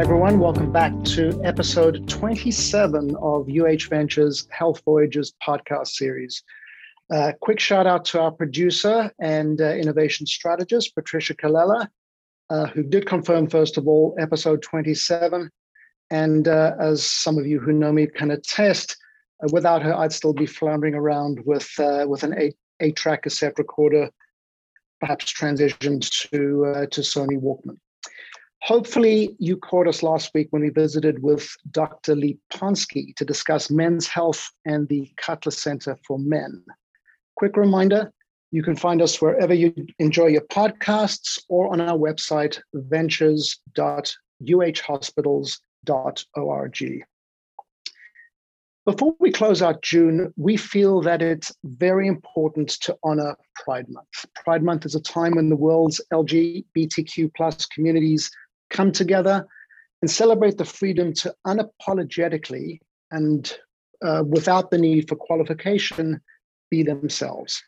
Hi, everyone. Welcome back to episode 27 of UH Ventures Health Voyages podcast series. Uh, quick shout out to our producer and uh, innovation strategist, Patricia Kalella, uh, who did confirm, first of all, episode 27. And uh, as some of you who know me can attest, uh, without her, I'd still be floundering around with, uh, with an eight, eight track cassette recorder, perhaps transitioned to, to Sony Walkman. Hopefully, you caught us last week when we visited with Dr. Lee Ponsky to discuss men's health and the Cutler Center for Men. Quick reminder you can find us wherever you enjoy your podcasts or on our website, ventures.uhhospitals.org. Before we close out June, we feel that it's very important to honor Pride Month. Pride Month is a time when the world's LGBTQ plus communities come together and celebrate the freedom to unapologetically and uh, without the need for qualification be themselves.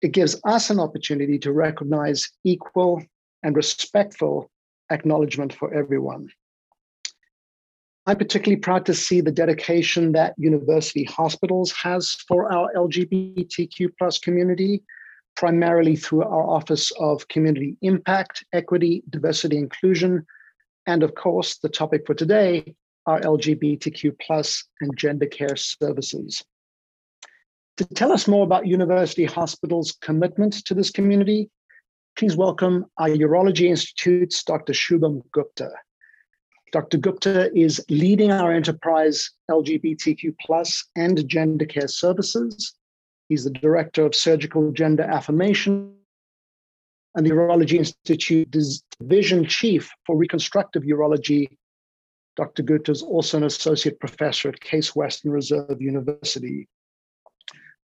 It gives us an opportunity to recognize equal and respectful acknowledgement for everyone. I'm particularly proud to see the dedication that University Hospitals has for our LGBTQ plus community primarily through our Office of Community Impact, Equity, Diversity, Inclusion, and of course, the topic for today, our LGBTQ plus and gender care services. To tell us more about University Hospital's commitment to this community, please welcome our Urology Institute's Dr. Shubham Gupta. Dr. Gupta is leading our enterprise LGBTQ plus and gender care services He's the director of surgical gender affirmation and the Urology Institute division chief for reconstructive urology. Dr. Gupta is also an associate professor at Case Western Reserve University.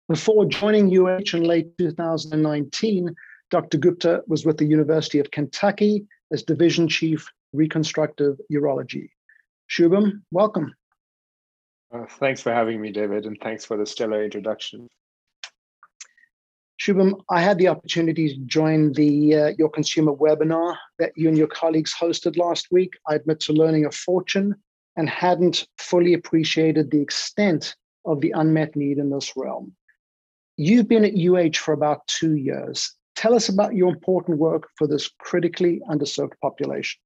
Before joining UH in late 2019, Dr. Gupta was with the University of Kentucky as division chief reconstructive urology. Shubham, welcome. Uh, thanks for having me, David, and thanks for the stellar introduction. Shubham, I had the opportunity to join the uh, Your Consumer webinar that you and your colleagues hosted last week. I admit to learning a fortune and hadn't fully appreciated the extent of the unmet need in this realm. You've been at UH for about two years. Tell us about your important work for this critically underserved population.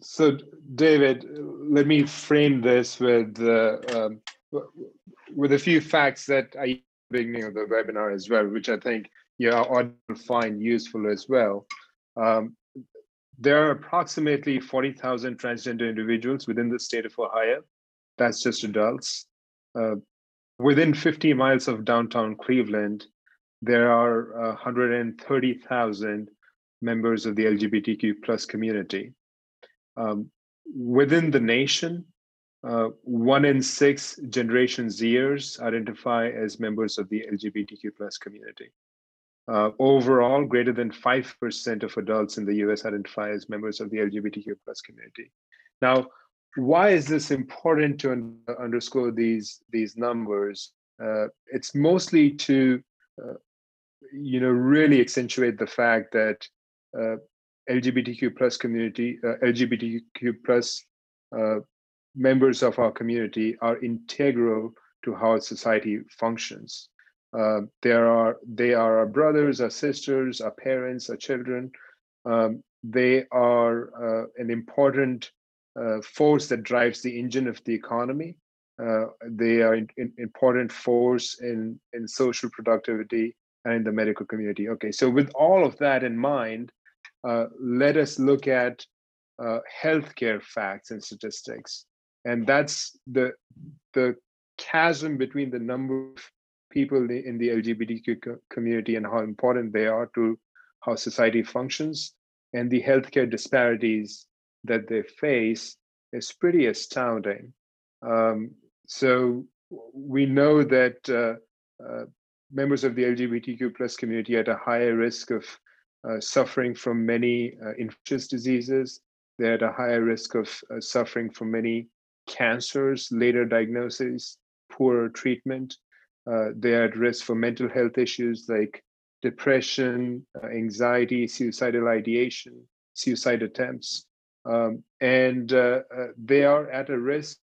So, David, let me frame this with uh, um, with a few facts that I beginning of the webinar as well, which I think your audience will find useful as well. Um, there are approximately 40,000 transgender individuals within the state of Ohio. That's just adults. Uh, within 50 miles of downtown Cleveland, there are uh, 130,000 members of the LGBTQ plus community. Um, within the nation, uh, one in six Generation Zers identify as members of the LGBTQ plus community. Uh, overall, greater than 5% of adults in the US identify as members of the LGBTQ plus community. Now, why is this important to un underscore these, these numbers? Uh, it's mostly to, uh, you know, really accentuate the fact that uh, LGBTQ plus community, uh, LGBTQ plus members of our community are integral to how society functions. Uh, there are they are our brothers, our sisters, our parents, our children. Um, they are uh, an important uh, force that drives the engine of the economy. Uh, they are an important force in in social productivity and in the medical community. Okay, so with all of that in mind, uh, let us look at uh, healthcare facts and statistics and that's the the chasm between the number of people in the LGBTQ community and how important they are to how society functions and the healthcare disparities that they face is pretty astounding. Um, so we know that uh, uh, members of the LGBTQ plus community are at a higher risk of uh, suffering from many uh, infectious diseases. They're at a higher risk of uh, suffering from many cancers, later diagnosis, poor treatment. Uh, they're at risk for mental health issues like depression, uh, anxiety, suicidal ideation, suicide attempts, um, and uh, uh, they are at a risk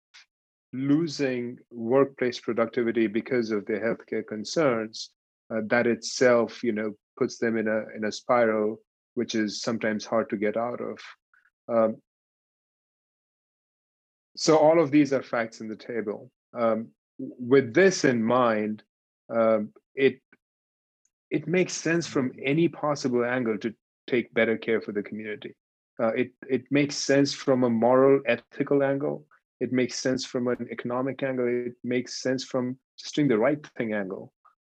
losing workplace productivity because of their healthcare concerns. Uh, that itself, you know, puts them in a in a spiral, which is sometimes hard to get out of. Um, so all of these are facts in the table. Um, with this in mind, um, it it makes sense from any possible angle to take better care for the community. Uh, it it makes sense from a moral, ethical angle. It makes sense from an economic angle. It makes sense from just doing the right thing angle.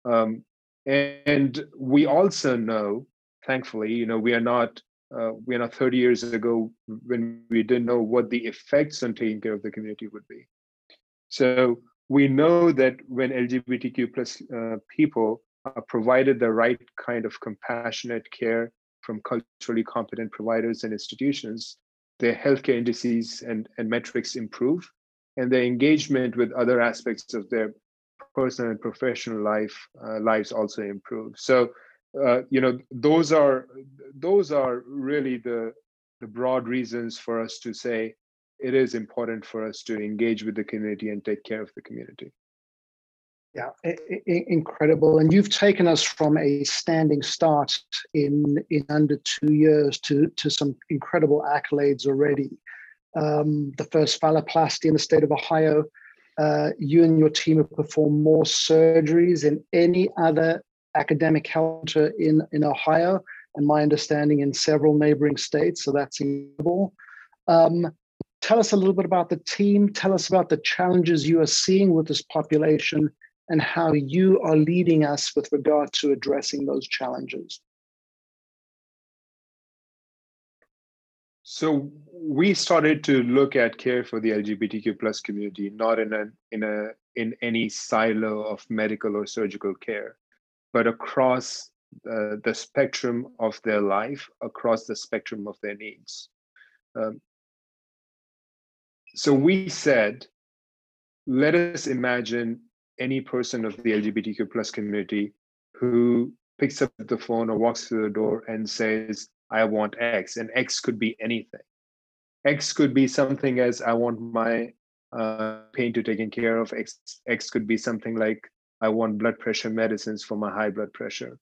Um, and we also know, thankfully, you know, we are not uh, are not 30 years ago when we didn't know what the effects on taking care of the community would be. So we know that when LGBTQ plus uh, people are provided the right kind of compassionate care from culturally competent providers and institutions, their healthcare indices and, and metrics improve, and their engagement with other aspects of their personal and professional life uh, lives also improve. So, uh, you know, those are those are really the the broad reasons for us to say it is important for us to engage with the community and take care of the community. Yeah, incredible. And you've taken us from a standing start in in under two years to to some incredible accolades already. Um, the first phalloplasty in the state of Ohio. Uh, you and your team have performed more surgeries than any other academic health in in Ohio, and my understanding in several neighboring states. So that's incredible. Um, tell us a little bit about the team. Tell us about the challenges you are seeing with this population and how you are leading us with regard to addressing those challenges. So we started to look at care for the LGBTQ plus community, not in a in a in any silo of medical or surgical care, but across uh, the spectrum of their life, across the spectrum of their needs. Um, so we said, let us imagine any person of the LGBTQ plus community who picks up the phone or walks through the door and says, I want X, and X could be anything. X could be something as I want my uh, pain to taken care of. X, X could be something like I want blood pressure medicines for my high blood pressure.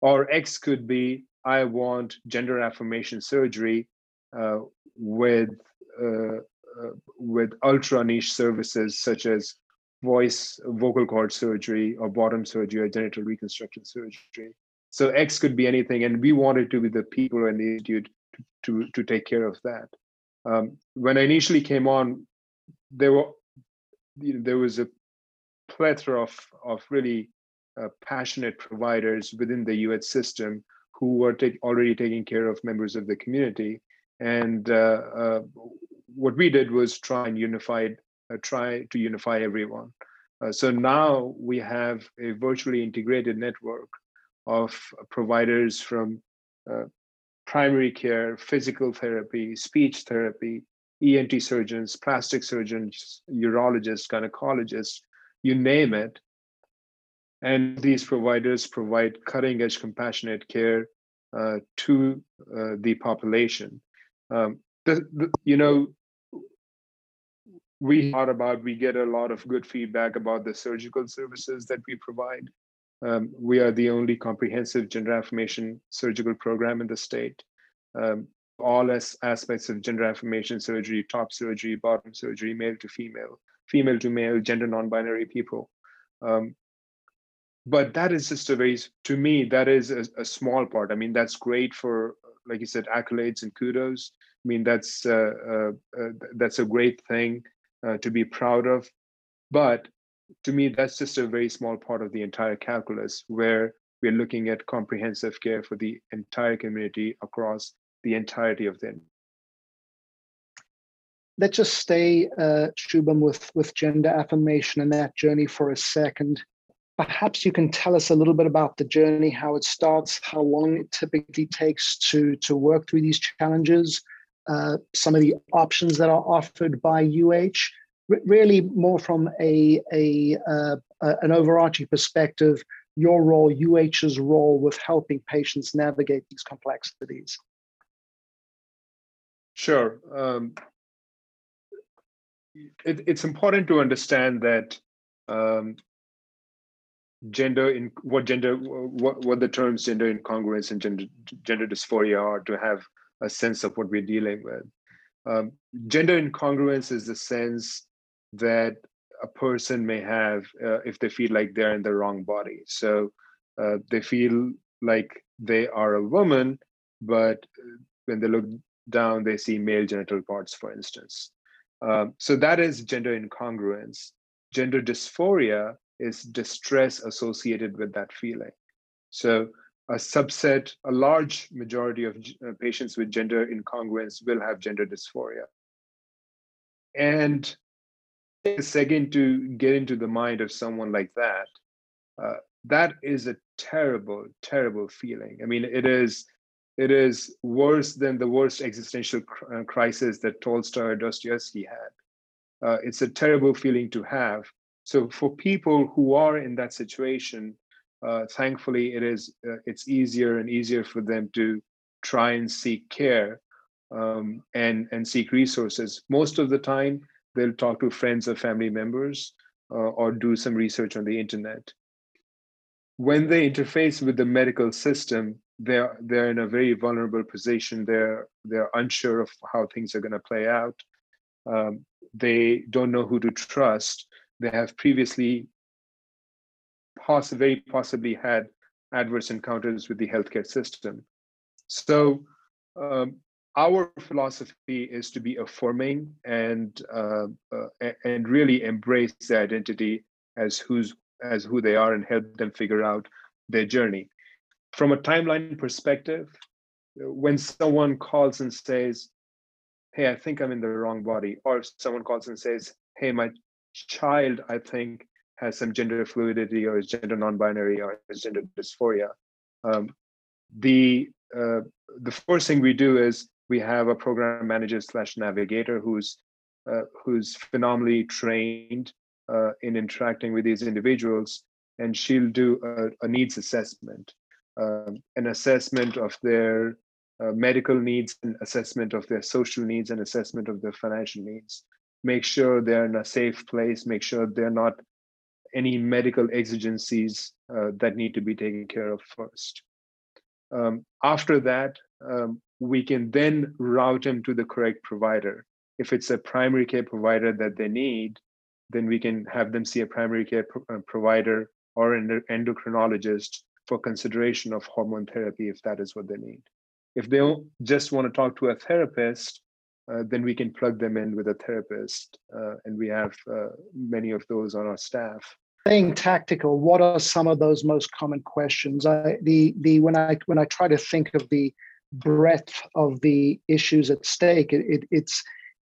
Or X could be I want gender affirmation surgery uh, with uh, uh with ultra niche services such as voice vocal cord surgery or bottom surgery or genital reconstruction surgery. So X could be anything, and we wanted to be the people and the institute to, to, take care of that. Um, when I initially came on, there were you know, there was a plethora of of really uh, passionate providers within the UH system who were take, already taking care of members of the community. And uh, uh, what we did was try and unify uh, try to unify everyone. Uh, so now we have a virtually integrated network of providers from uh, primary care, physical therapy, speech therapy, ENT surgeons, plastic surgeons, urologists, gynecologists, you name it. And these providers provide cutting edge compassionate care uh, to uh, the population. Um, the, the, you know, we thought about we get a lot of good feedback about the surgical services that we provide um, we are the only comprehensive gender affirmation surgical program in the state um, all as aspects of gender affirmation surgery top surgery bottom surgery male to female female to male gender non-binary people um, but that is just a very to me that is a, a, small part i mean that's great for like you said accolades and kudos i mean that's uh, uh, uh, that's a great thing uh, to be proud of. But to me, that's just a very small part of the entire calculus where we're looking at comprehensive care for the entire community across the entirety of them. Let's just stay, uh, Shubham, with, with gender affirmation and that journey for a second. Perhaps you can tell us a little bit about the journey, how it starts, how long it typically takes to, to work through these challenges, uh, some of the options that are offered by UH, really more from a, a uh, an overarching perspective, your role, UH's role with helping patients navigate these complexities. Sure. Um, it, it's important to understand that um, gender in what gender what, what the terms gender incongruence and gender gender dysphoria are to have a sense of what we're dealing with. Um, gender incongruence is the sense that a person may have uh, if they feel like they're in the wrong body. So uh, they feel like they are a woman, but when they look down, they see male genital parts, for instance. Um, so that is gender incongruence. Gender dysphoria is distress associated with that feeling. So a subset, a large majority of uh, patients with gender incongruence will have gender dysphoria. And a second to get into the mind of someone like that. Uh, that is a terrible, terrible feeling. I mean, it is it is worse than the worst existential uh, crisis that Tolstoy or Dostoevsky had. Uh, it's a terrible feeling to have. So for people who are in that situation, uh, thankfully it is uh, it's easier and easier for them to try and seek care um, and and seek resources. Most of the time, they'll talk to friends or family members uh, or do some research on the internet. When they interface with the medical system, they're they're in a very vulnerable position. They're they're unsure of how things are going to play out. Um, they don't know who to trust. They have previously poss- very possibly had adverse encounters with the healthcare system. So um, our philosophy is to be affirming and uh, uh, and really embrace the identity as who's as who they are and help them figure out their journey. From a timeline perspective, when someone calls and says, "Hey, I think I'm in the wrong body," or someone calls and says, "Hey, my child, I think has some gender fluidity or is gender non-binary or is gender dysphoria," um, the uh, the first thing we do is we have a program manager slash navigator who's uh, who's phenomenally trained uh, in interacting with these individuals, and she'll do a, a needs assessment, an assessment of their uh, medical needs, an assessment of their social needs, and assessment of their financial needs. Make sure they're in a safe place. Make sure they're not any medical exigencies uh, that need to be taken care of first. Um, after that, um, we can then route them to the correct provider. If it's a primary care provider that they need, then we can have them see a primary care pro- uh, provider or an endocrinologist for consideration of hormone therapy if that is what they need. If they just want to talk to a therapist, uh, then we can plug them in with a therapist, uh, and we have uh, many of those on our staff. Being tactical, what are some of those most common questions? I, the the when I when I try to think of the breadth of the issues at stake, it, it, it's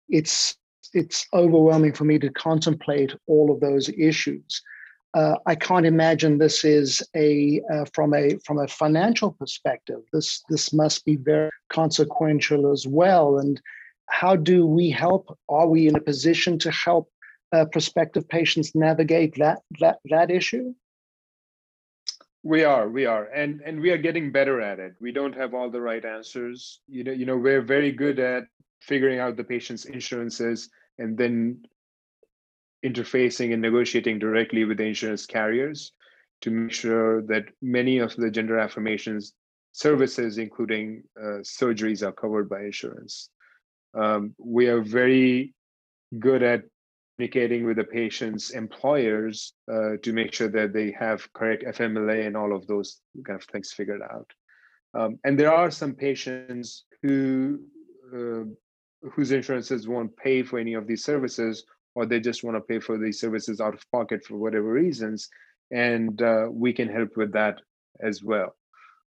it's it's overwhelming for me to contemplate all of those issues. Uh, I can't imagine this is a uh, from a from a financial perspective. This this must be very consequential as well. And how do we help? Are we in a position to help uh, prospective patients navigate that that that issue? We are, we are, and and we are getting better at it. We don't have all the right answers. You know, you know, we're very good at figuring out the patient's insurances and then interfacing and negotiating directly with the insurance carriers to make sure that many of the gender affirmations services, including uh, surgeries, are covered by insurance. Um, we are very good at communicating with the patient's employers uh, to make sure that they have correct FMLA and all of those kind of things figured out. Um, and there are some patients who uh, whose insurances won't pay for any of these services, or they just want to pay for these services out of pocket for whatever reasons, and uh, we can help with that as well.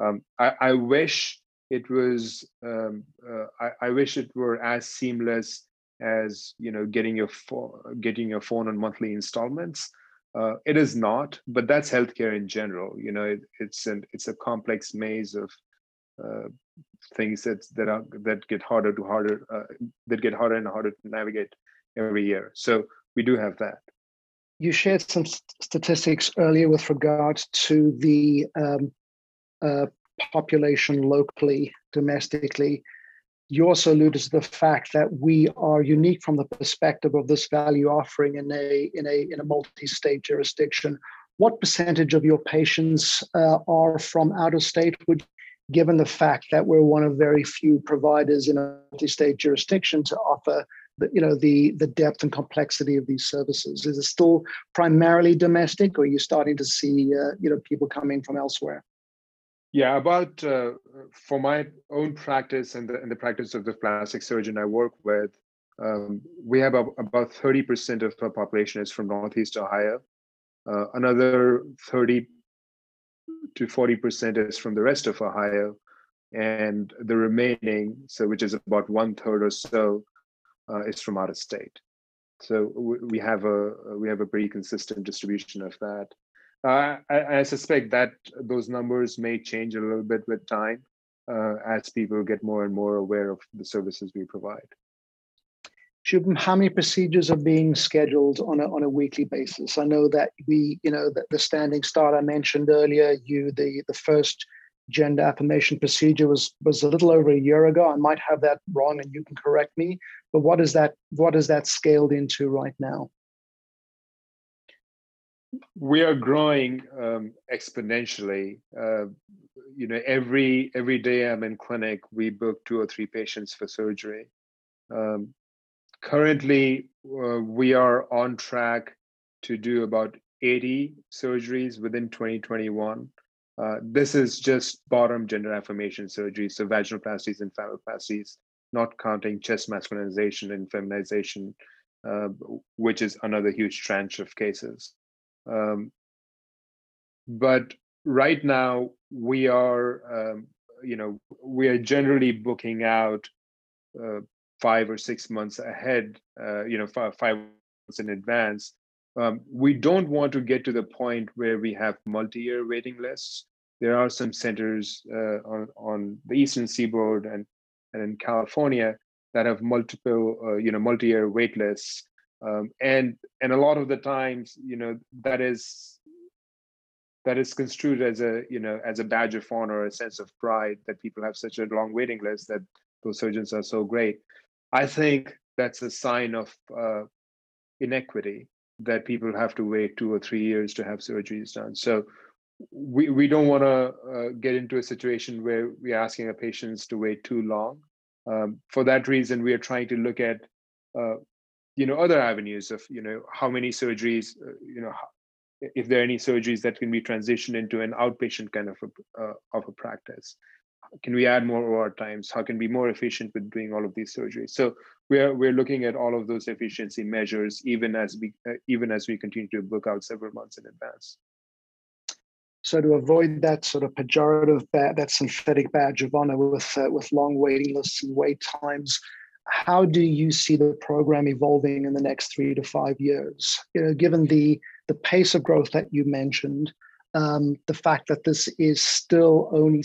Um, I, I, wish it was. Um, uh, I, I wish it were as seamless as you know getting your phone getting your phone on monthly installments uh, it is not but that's healthcare in general you know it, it's an it's a complex maze of uh, things that that are that get harder to harder uh, that get harder and harder to navigate every year so we do have that you shared some statistics earlier with regard to the um, uh, population locally domestically you also alluded to the fact that we are unique from the perspective of this value offering in a in a in a multi-state jurisdiction. What percentage of your patients uh, are from out of state? Would given the fact that we're one of very few providers in a multi-state jurisdiction to offer you know the the depth and complexity of these services is it still primarily domestic or are you starting to see uh, you know people coming from elsewhere yeah about uh, for my own practice and the, and the practice of the plastic surgeon i work with um, we have a, about 30% of our population is from northeast ohio uh, another 30 to 40% is from the rest of Ohio. And the remaining, so which is about one third or so, uh, is from out of state. So we have a we have a pretty consistent distribution of that. Uh, I, I, suspect that those numbers may change a little bit with time uh, as people get more and more aware of the services we provide. Shubham, how many procedures are being scheduled on a, on a weekly basis? I know that we, you know, the, the standing start I mentioned earlier, you, the, the first gender affirmation procedure was, was a little over a year ago. I might have that wrong and you can correct me, but what is that, what is that scaled into right now? We are growing um, exponentially. Uh, you know, every every day I'm in clinic, we book two or three patients for surgery. Um, currently uh, we are on track to do about 80 surgeries within 2021 uh, this is just bottom gender affirmation surgery so vaginal vaginoplasties and phalloplasties not counting chest masculinization and feminization uh, which is another huge tranche of cases um, but right now we are um, you know we are generally booking out uh, five or six months ahead, uh, you know, five, five months in advance. Um, we don't want to get to the point where we have multi-year waiting lists. There are some centers uh, on, on the eastern seaboard and, and in California that have multiple, uh, you know, multi-year wait lists. Um, and and a lot of the times, you know, that is that is construed as a you know as a badge of honor, a sense of pride that people have such a long waiting list that those surgeons are so great. I think that's a sign of uh, inequity that people have to wait two or three years to have surgeries done. So we, we don't want to uh, get into a situation where we're asking our patients to wait too long. Um, for that reason, we are trying to look at uh, you know other avenues of you know how many surgeries uh, you know if there are any surgeries that can be transitioned into an outpatient kind of a, uh, of a practice can we add more OR times? How can we be more efficient with doing all of these surgeries? So we're we're looking at all of those efficiency measures, even as we uh, even as we continue to book out several months in advance. So to avoid that sort of pejorative, that synthetic badge of honor with uh, with long waiting lists and wait times, how do you see the program evolving in the next three to five years? You know, given the the pace of growth that you mentioned, um, the fact that this is still only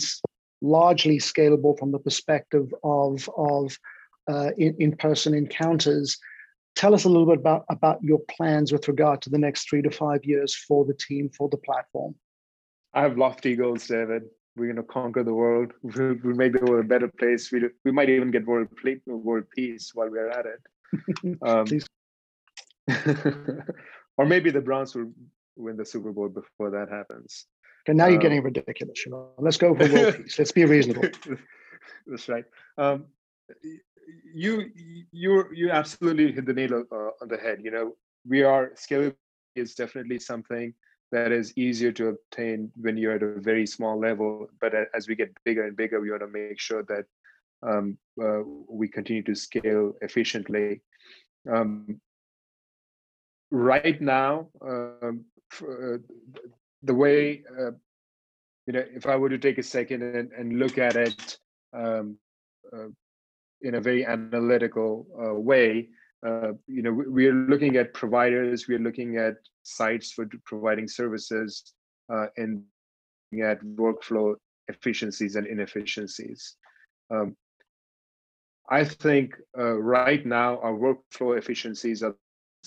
largely scalable from the perspective of, of uh, in, in-person encounters. Tell us a little bit about, about your plans with regard to the next three to five years for the team, for the platform. I have lofty goals, David. We're going to conquer the world. We'll, we'll make the world a better place. We, we might even get world, world peace while we're at it. Um, or maybe the Browns will win the Super Bowl before that happens. Okay, now you're getting um, ridiculous. You know? Let's go for world peace. Let's be reasonable. That's right. Um, you you you absolutely hit the nail uh, on the head. You know, we are scalability is definitely something that is easier to obtain when you're at a very small level. But as we get bigger and bigger, we want to make sure that um, uh, we continue to scale efficiently. Um, right now, um, uh, the way uh, you know if i were to take a second and, and look at it um, uh, in a very analytical uh, way uh, you know we, we, are looking at providers we are looking at sites for providing services uh, and at workflow efficiencies and inefficiencies. Um, i think uh, right now our workflow efficiencies are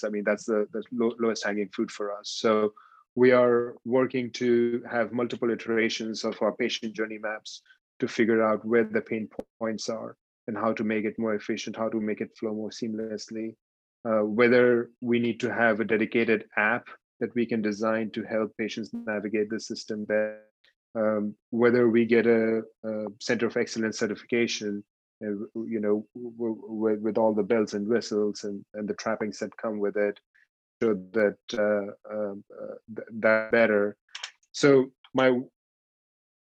i mean that's the, the lowest hanging fruit for us. So we are working to have multiple iterations of our patient journey maps to figure out where the pain points are. and how to make it more efficient, how to make it flow more seamlessly, uh, whether we need to have a dedicated app that we can design to help patients navigate the system better, um, whether we get a, a, center of excellence certification, uh, you know, with, with all the bells and whistles and, and the trappings that come with it, so that uh, um, uh, that better. So my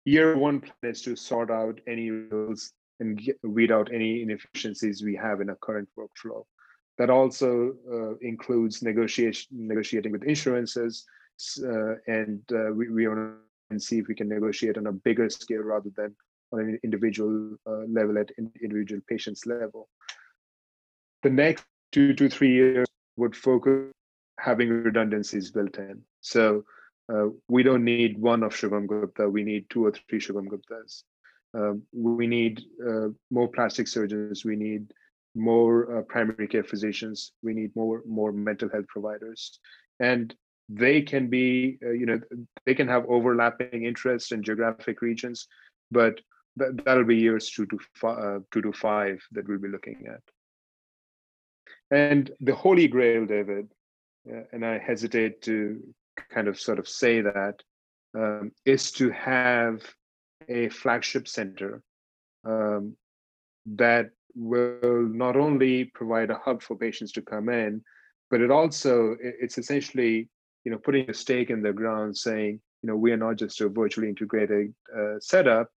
year one plan is to sort out any rules and get, weed out any inefficiencies we have in our current workflow. That also uh, includes negotiation, negotiating with insurances, uh, and uh, we, we want to see if we can negotiate on a bigger scale rather than on an individual uh, level at individual patients level. The next two to three years would focus having redundancies built in. So uh, we don't need one of Shubham Gupta, we need two or three Shubham Guptas. Um, we need uh, more plastic surgeons. We need more uh, primary care physicians. We need more more mental health providers, and they can be uh, you know they can have overlapping interests in geographic regions, but that, that'll be years two to five, uh, two to five that we'll be looking at. And the holy grail, David, and I hesitate to kind of sort of say that, um, is to have a flagship center um, that will not only provide a hub for patients to come in, but it also it's essentially you know putting a stake in the ground, saying you know we are not just a virtually integrated uh, setup.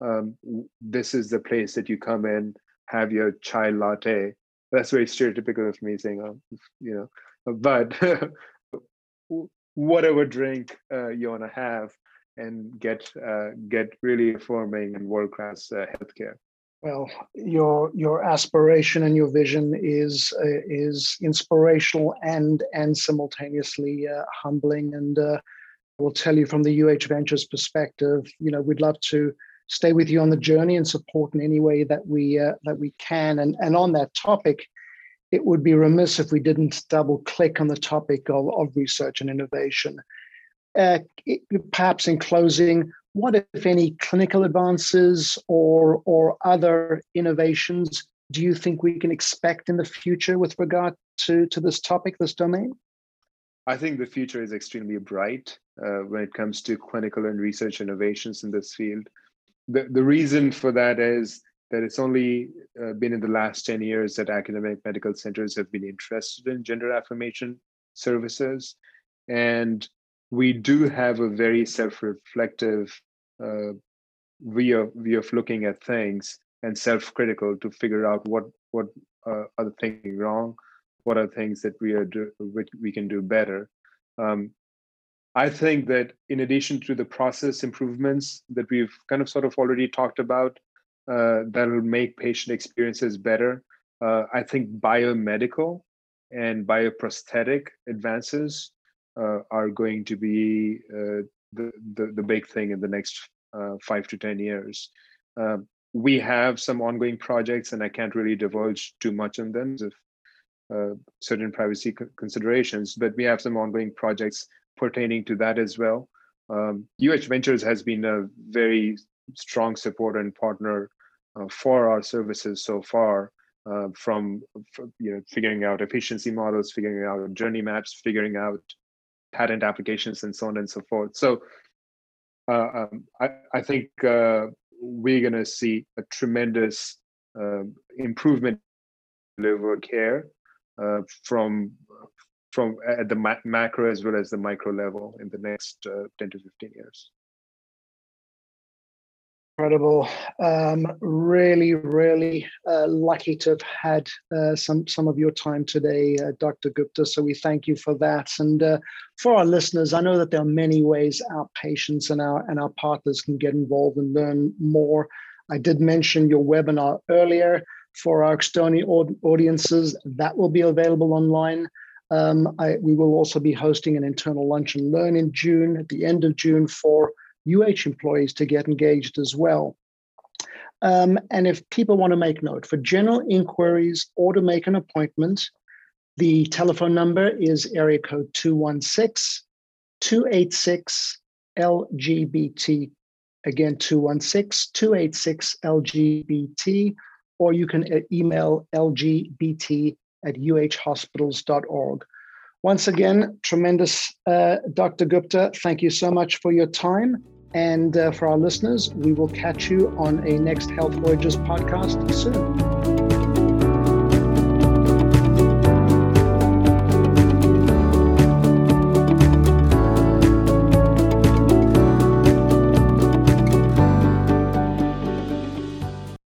Um, this is the place that you come in, have your chai latte. That's very stereotypical of me saying, oh, you know, but whatever drink uh, you want to have, and get uh, get really affirming and world class uh, healthcare. Well, your your aspiration and your vision is uh, is inspirational and and simultaneously uh, humbling. And uh, I will tell you from the UH Ventures perspective, you know, we'd love to stay with you on the journey and support in any way that we uh, that we can. And and on that topic, it would be remiss if we didn't double click on the topic of, of research and innovation. Uh, perhaps in closing, what, if any, clinical advances or, or other innovations do you think we can expect in the future with regard to, to this topic, this domain? I think the future is extremely bright uh, when it comes to clinical and research innovations in this field. The, the reason for that is that it's only uh, been in the last 10 years that academic medical centers have been interested in gender affirmation services. And we do have a very self-reflective uh, view of, view of looking at things and self-critical to figure out what what uh, are the things wrong, what are things that we are do, which we can do better. Um, I think that in addition to the process improvements that we've kind of sort of already talked about, uh, that will make patient experiences better. Uh, I think biomedical and bioprosthetic advances uh, are going to be uh, the, the, the big thing in the next uh, five to ten years. Um, we have some ongoing projects, and I can't really divulge too much on them of uh, certain privacy considerations. But we have some ongoing projects pertaining to that as well. Um, UH Ventures has been a very strong supporter and partner uh, for our services so far. Uh, from you know figuring out efficiency models, figuring out journey maps, figuring out patent applications and so on and so forth. So uh, um, I, I, think uh, we're going to see a tremendous uh, improvement in liver care uh, from from at the ma- macro as well as the micro level in the next uh, 10 to 15 years incredible. Um, really, really uh, lucky to have had uh, some some of your time today, uh, Dr. Gupta. So we thank you for that. And uh, for our listeners, I know that there are many ways our patients and our and our partners can get involved and learn more. I did mention your webinar earlier for our external audiences. That will be available online. Um, I, we will also be hosting an internal lunch and learn in June, at the end of June, for UH employees to get engaged as well. Um, and if people want to make note, for general inquiries or to make an appointment, the telephone number is area code 216 286 LGBT. Again, 216 286 LGBT, or you can uh, email lgbt at uhhospitals.org. Once again, tremendous, uh, Dr. Gupta. Thank you so much for your time. And uh, for our listeners, we will catch you on a next Health Voyages podcast soon.